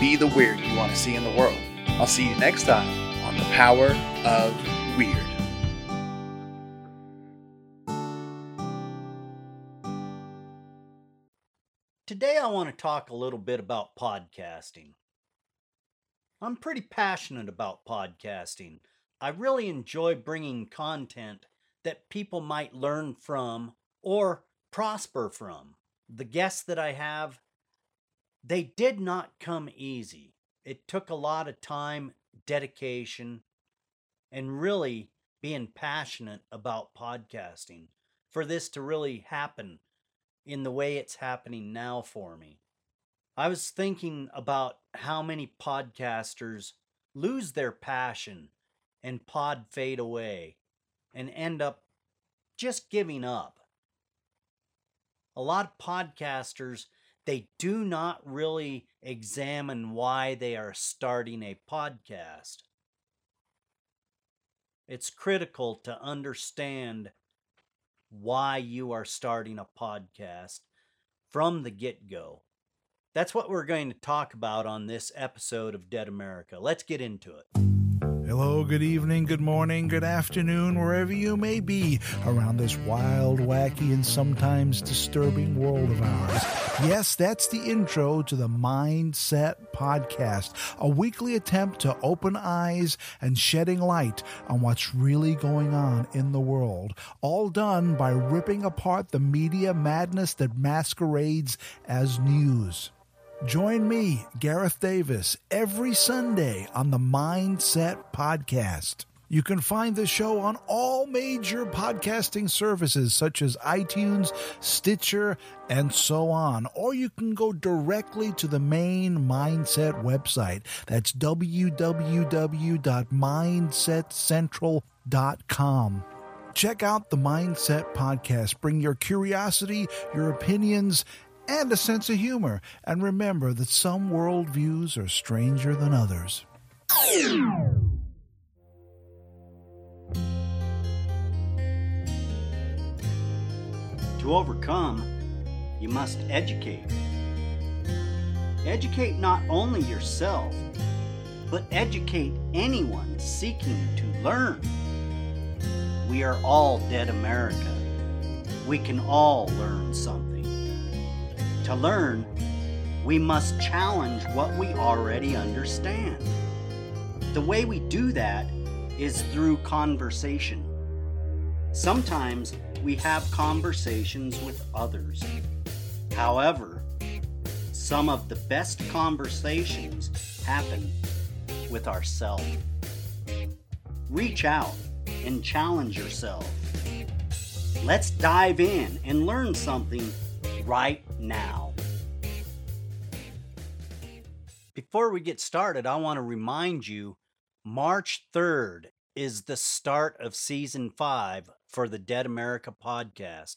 be the weird you want to see in the world. I'll see you next time on The Power of Weird. Today, I want to talk a little bit about podcasting. I'm pretty passionate about podcasting. I really enjoy bringing content that people might learn from or prosper from. The guests that I have, they did not come easy. It took a lot of time, dedication, and really being passionate about podcasting for this to really happen in the way it's happening now for me. I was thinking about how many podcasters lose their passion and pod fade away and end up just giving up. A lot of podcasters, they do not really examine why they are starting a podcast. It's critical to understand why you are starting a podcast from the get go. That's what we're going to talk about on this episode of Dead America. Let's get into it. Hello, good evening, good morning, good afternoon, wherever you may be around this wild, wacky, and sometimes disturbing world of ours. Yes, that's the intro to the Mindset Podcast, a weekly attempt to open eyes and shedding light on what's really going on in the world, all done by ripping apart the media madness that masquerades as news. Join me, Gareth Davis, every Sunday on the Mindset Podcast. You can find the show on all major podcasting services such as iTunes, Stitcher, and so on. Or you can go directly to the main Mindset website. That's www.mindsetcentral.com. Check out the Mindset Podcast. Bring your curiosity, your opinions, and a sense of humor. And remember that some worldviews are stranger than others. To overcome, you must educate. Educate not only yourself, but educate anyone seeking to learn. We are all dead America. We can all learn something. To learn, we must challenge what we already understand. The way we do that is through conversation. Sometimes we have conversations with others. However, some of the best conversations happen with ourselves. Reach out and challenge yourself. Let's dive in and learn something right now. Before we get started, I want to remind you March 3rd is the start of season five for the Dead America podcast.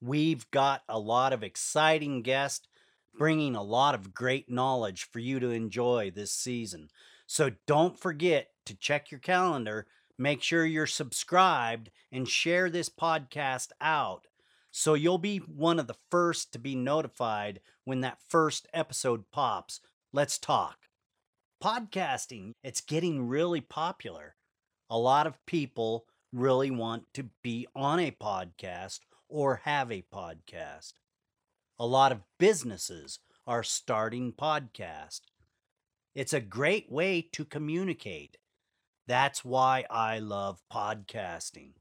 We've got a lot of exciting guests bringing a lot of great knowledge for you to enjoy this season. So don't forget to check your calendar, make sure you're subscribed, and share this podcast out so you'll be one of the first to be notified when that first episode pops. Let's talk. Podcasting, it's getting really popular. A lot of people really want to be on a podcast or have a podcast. A lot of businesses are starting podcasts. It's a great way to communicate. That's why I love podcasting.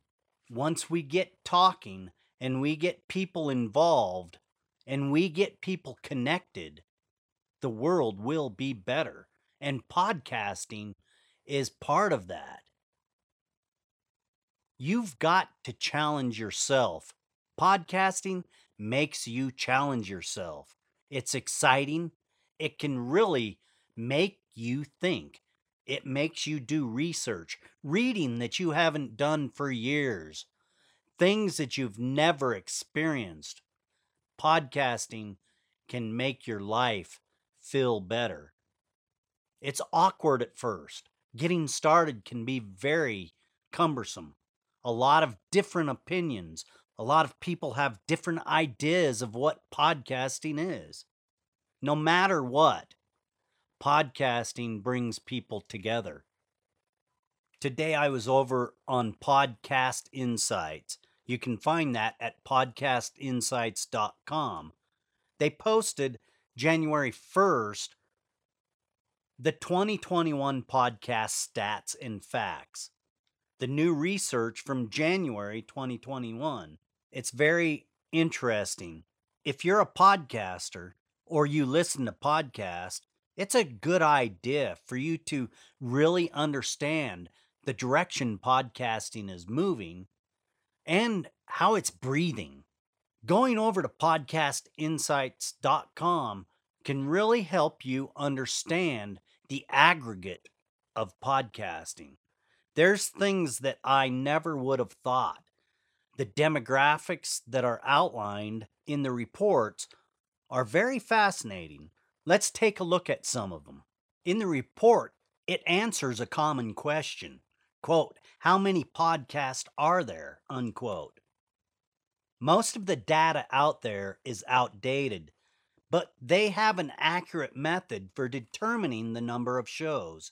Once we get talking and we get people involved and we get people connected, the world will be better. And podcasting is part of that. You've got to challenge yourself. Podcasting makes you challenge yourself. It's exciting. It can really make you think. It makes you do research, reading that you haven't done for years, things that you've never experienced. Podcasting can make your life feel better. It's awkward at first. Getting started can be very cumbersome. A lot of different opinions. A lot of people have different ideas of what podcasting is. No matter what, podcasting brings people together. Today I was over on Podcast Insights. You can find that at podcastinsights.com. They posted January 1st the 2021 podcast stats and facts. The new research from January 2021. It's very interesting. If you're a podcaster or you listen to podcasts, it's a good idea for you to really understand the direction podcasting is moving and how it's breathing. Going over to podcastinsights.com can really help you understand the aggregate of podcasting. There's things that I never would have thought. The demographics that are outlined in the reports are very fascinating. Let's take a look at some of them. In the report, it answers a common question. Quote, how many podcasts are there? Unquote. Most of the data out there is outdated but they have an accurate method for determining the number of shows,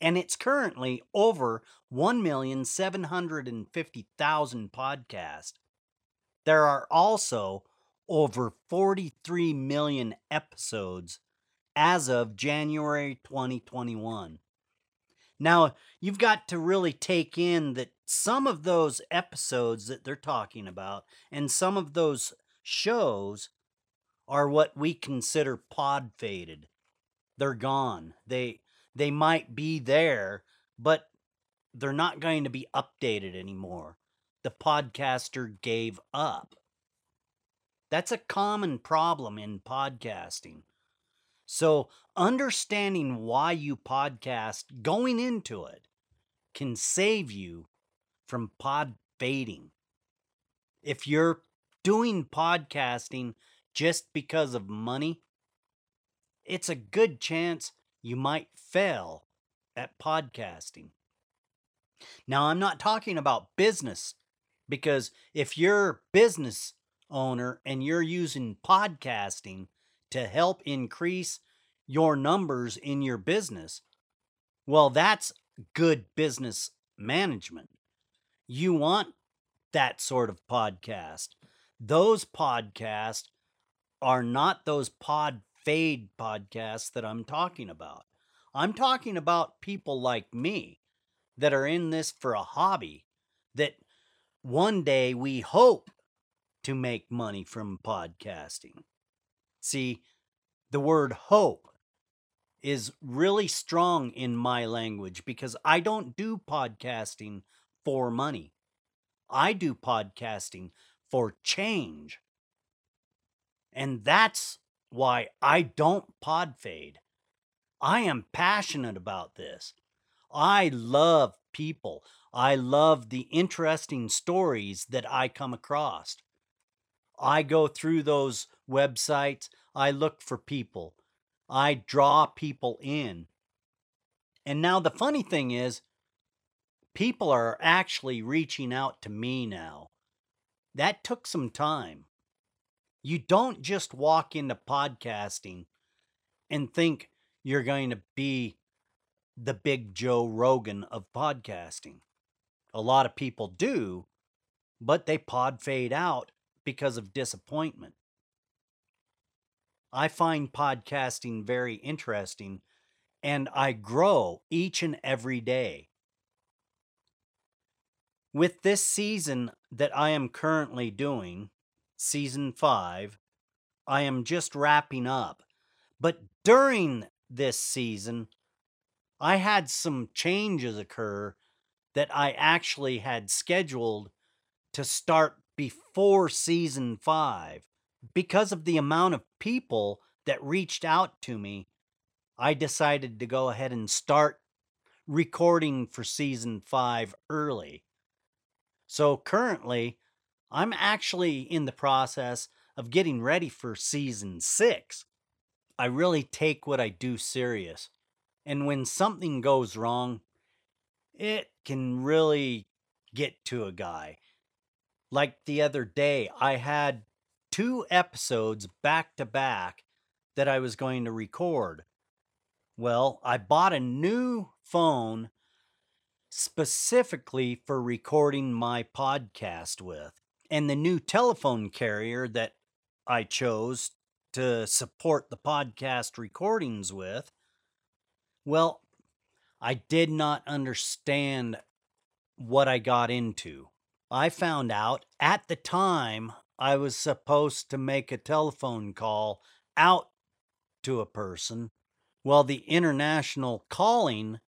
and it's currently over 1,750,000 podcasts. There are also over 43 million episodes as of January 2021. Now, you've got to really take in that some of those episodes that they're talking about and some of those shows are what we consider pod faded. They're gone. They they might be there, but they're not going to be updated anymore. The podcaster gave up. That's a common problem in podcasting. So, understanding why you podcast going into it can save you from pod fading. If you're doing podcasting just because of money, it's a good chance you might fail at podcasting. Now, I'm not talking about business because if you're business owner and you're using podcasting to help increase your numbers in your business, well, that's good business management. You want that sort of podcast. Those podcasts are not those pod fade podcasts that I'm talking about. I'm talking about people like me that are in this for a hobby that one day we hope to make money from podcasting. See, the word hope is really strong in my language because I don't do podcasting for money. I do podcasting for change. And that's why I don't pod fade. I am passionate about this. I love people. I love the interesting stories that I come across. I go through those websites. I look for people. I draw people in. And now the funny thing is, people are actually reaching out to me now. That took some time. You don't just walk into podcasting and think you're going to be the big Joe Rogan of podcasting. A lot of people do, but they pod fade out because of disappointment. I find podcasting very interesting and I grow each and every day. With this season that I am currently doing, season five. I am just wrapping up. But during this season, I had some changes occur that I actually had scheduled to start before season five because of the amount of people that reached out to me I decided to go ahead and start recording for season five early. So currently, I'm actually in the process of getting ready for season six. I really take what I do serious. And when something goes wrong, it can really get to a guy. Like the other day, I had two episodes back to back that I was going to record. Well, I bought a new phone specifically for recording my podcast with. And the new telephone carrier that I chose to support the podcast recordings with, well, I did not understand what I got into. I found out at the time I was supposed to make a telephone call out to a person. Well, the international calling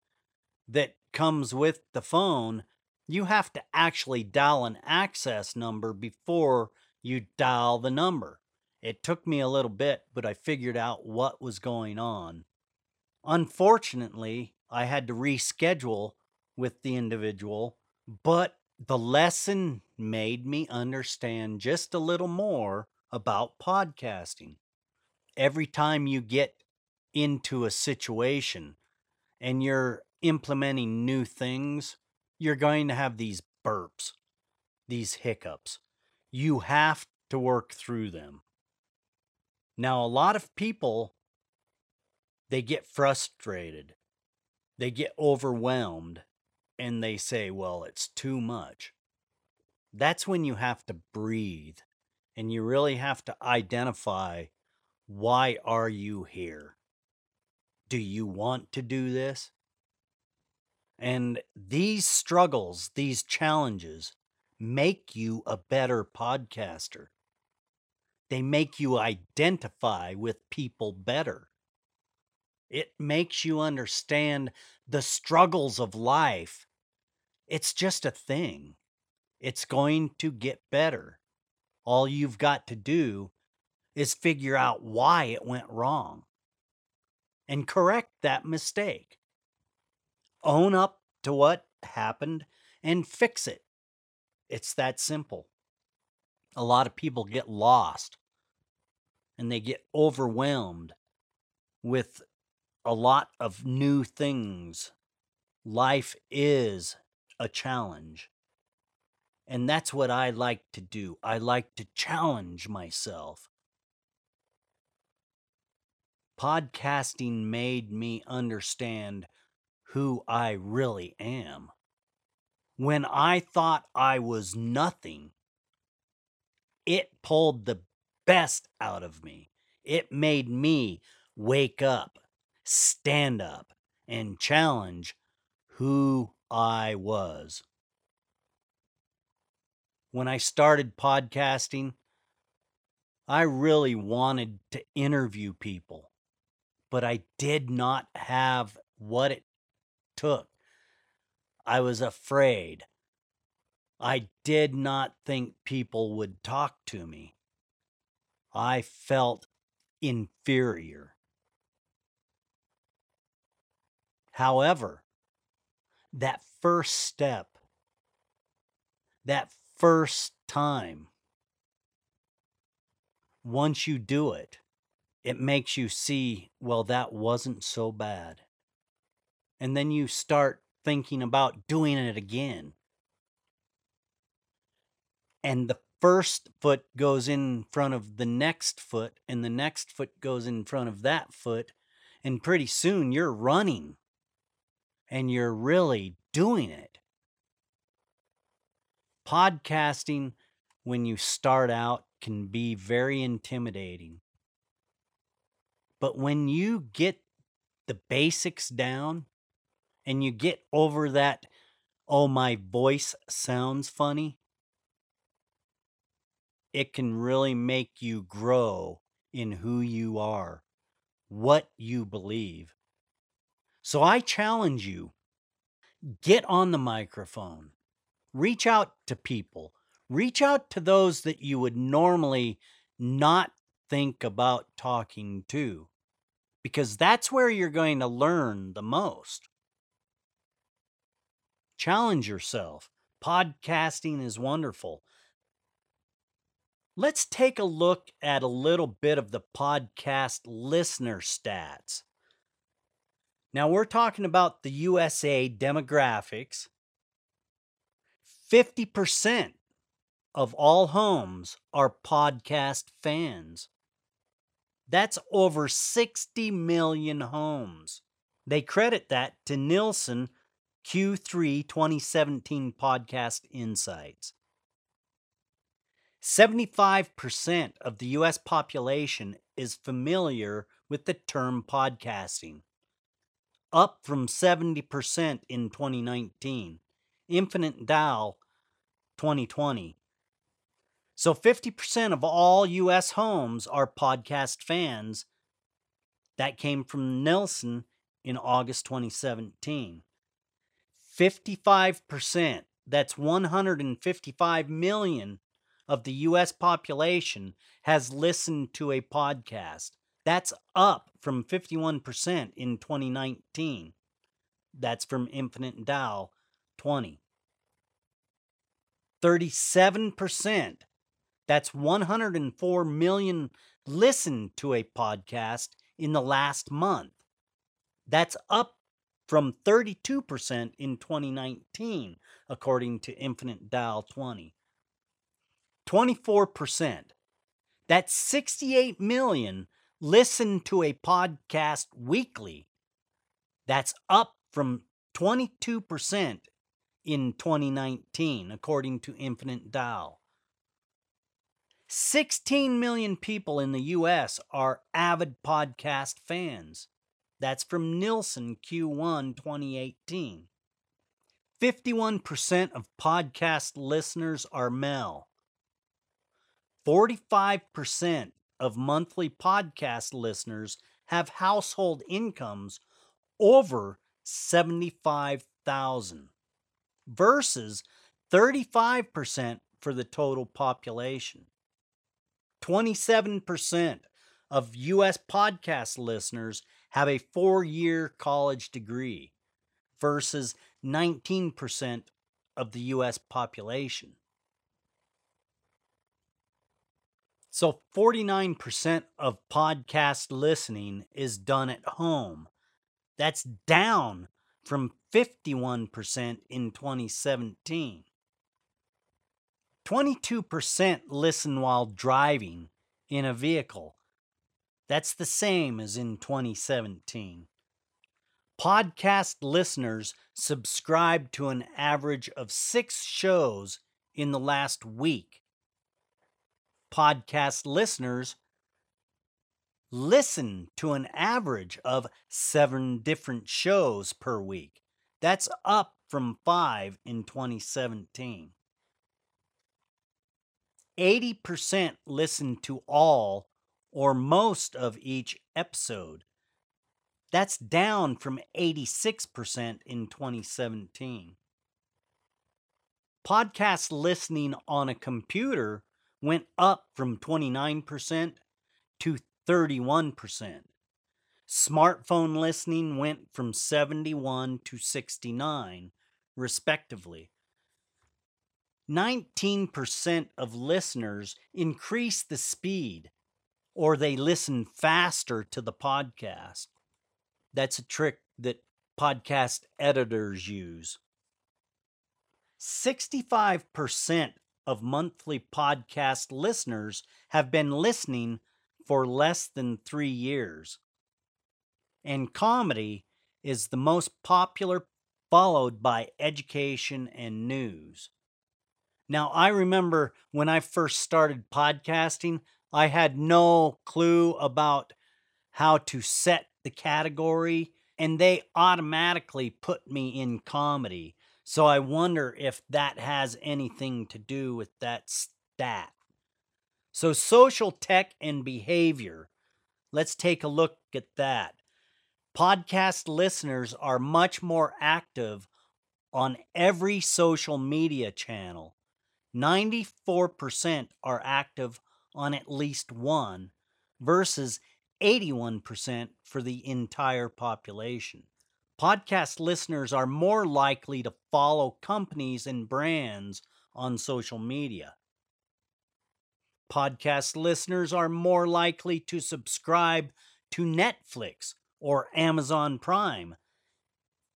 that comes with the phone, you have to actually dial an access number before you dial the number. It took me a little bit, but I figured out what was going on. Unfortunately, I had to reschedule with the individual, but the lesson made me understand just a little more about podcasting. Every time you get into a situation and you're implementing new things, you're going to have these burps, these hiccups. You have to work through them. Now, a lot of people, they get frustrated, they get overwhelmed, and they say, well, it's too much. That's when you have to breathe and you really have to identify why are you here? Do you want to do this? And these struggles, these challenges make you a better podcaster. They make you identify with people better. It makes you understand the struggles of life. It's just a thing. It's going to get better. All you've got to do is figure out why it went wrong and correct that mistake. Own up to what happened and fix it. It's that simple. A lot of people get lost and they get overwhelmed with a lot of new things. Life is a challenge. And that's what I like to do. I like to challenge myself. Podcasting made me understand who I really am. When I thought I was nothing, it pulled the best out of me. It made me wake up stand up and challenge who I was. When I started podcasting, I really wanted to interview people, but I did not have what it took. I was afraid. I did not think people would talk to me. I felt inferior. However, that first step, that first time, once you do it, it makes you see, well, that wasn't so bad. And then you start thinking about doing it again. And the first foot goes in front of the next foot, and the next foot goes in front of that foot. And pretty soon you're running and you're really doing it. Podcasting, when you start out, can be very intimidating. But when you get the basics down and you get over that, oh, my voice sounds funny, it can really make you grow in who you are, what you believe. So I challenge you get on the microphone, reach out to people, reach out to those that you would normally not think about talking to. because that's where you're going to learn the most. Challenge yourself. Podcasting is wonderful. Let's take a look at a little bit of the podcast listener stats. Now, we're talking about the USA demographics. 50% of all homes are podcast fans. That's over 60 million homes. They credit that to Nielsen Q3 2017 Podcast Insights. 75% of the US population is familiar with the term podcasting, up from 70% in 2019. Infinite Dial 2020. So 50% of all US homes are podcast fans. That came from Nielsen in August 2017. 55%, that's 155 million of the US population has listened to a podcast. That's up from 51% in 2019. That's from Infinite Dial 20. 37%, that's 104 million listened to a podcast in the last month. That's up from 32% in 2019, according to Infinite Dial 20. 24%. That's 68 million listen to a podcast weekly. That's up from 22% in 2019, according to Infinite Dial. 16 million people in the US are avid podcast fans. That's from Nielsen Q1 2018. 51% of podcast listeners are male. 45% of monthly podcast listeners have household incomes over 75,000 versus 35% for the total population. 27% of US podcast listeners have a 4-year college degree versus 19% of the US population. So 49% of podcast listening is done at home. That's down from 51% in 2017. 22% listen while driving in a vehicle. That's the same as in 2017. Podcast listeners subscribe to an average of six shows in the last week podcast listeners listen to an average of seven different shows per week. That's up from five in 2017. 80% listen to all or most of each episode. That's down from 86% in 2017. Podcast listening on a computer went up from 29% to 31%. Smartphone listening went from 71 to 69, respectively. 19% of listeners increased the speed or they listen faster to the podcast. That's a trick that podcast editors use. 65% of monthly podcast listeners have been listening for less than three years. And comedy is the most popular, followed by education and news. Now, I remember when I first started podcasting, I had no clue about how to set the category, and they automatically put me in comedy. So I wonder if that has anything to do with that stat. So, social tech and behavior. Let's take a look at that. Podcast listeners are much more active on every social media channel. 94% are active on at least one versus 81% for the entire population. Podcast listeners are more likely to follow companies and brands on social media. Podcast listeners are more likely to subscribe to Netflix or Amazon Prime,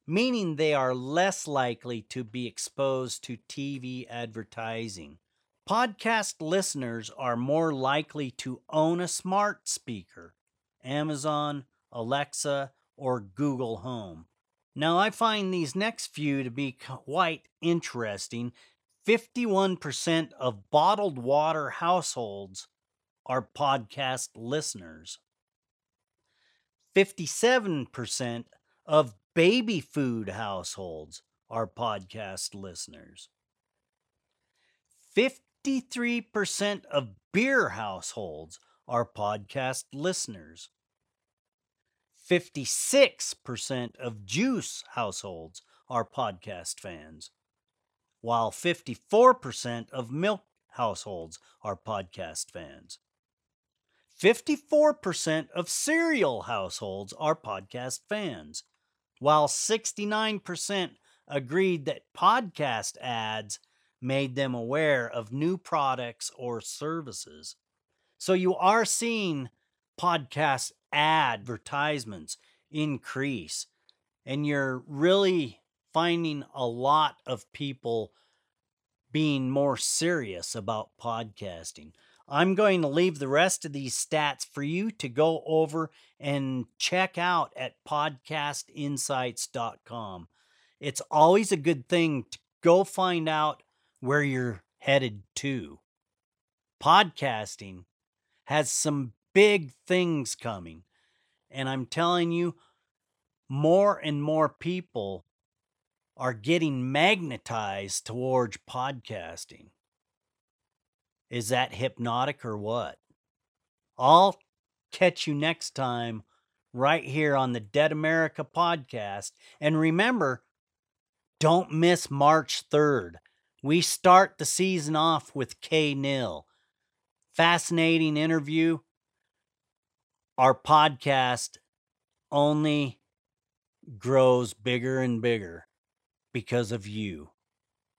meaning they are less likely to be exposed to TV advertising. Podcast listeners are more likely to own a smart speaker, Amazon, Alexa, or Google Home. Now, I find these next few to be quite interesting 51% of bottled water households are podcast listeners. 57% of baby food households are podcast listeners. 53% of beer households are podcast listeners. 56% of juice households are podcast fans while 54% of milk households are podcast fans. 54% of cereal households are podcast fans, while 69% agreed that podcast ads made them aware of new products or services. So you are seeing podcast advertisements increase, and you're really finding a lot of people being more serious about podcasting. I'm going to leave the rest of these stats for you to go over and check out at podcastinsights.com. It's always a good thing to go find out where you're headed to. Podcasting has some big things coming, and I'm telling you, more and more people are getting magnetized towards podcasting. Is that hypnotic or what? I'll catch you next time right here on the Dead America podcast. And remember, don't miss March 3rd. We start the season off with K Nil. Fascinating interview. Our podcast only grows bigger and bigger because of you.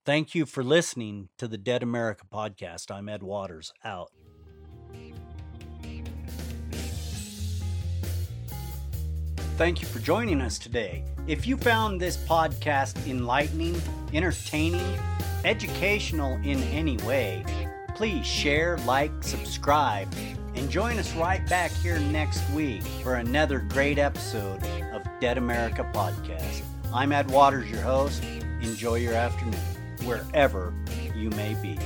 Thank you for listening to the Dead America podcast. I'm Ed Waters, out. Thank you for joining us today. If you found this podcast enlightening, entertaining, educational in any way, please share, like, subscribe, and join us right back here next week for another great episode of Dead America Podcast. I'm Ed Waters, your host. Enjoy your afternoon, wherever you may be.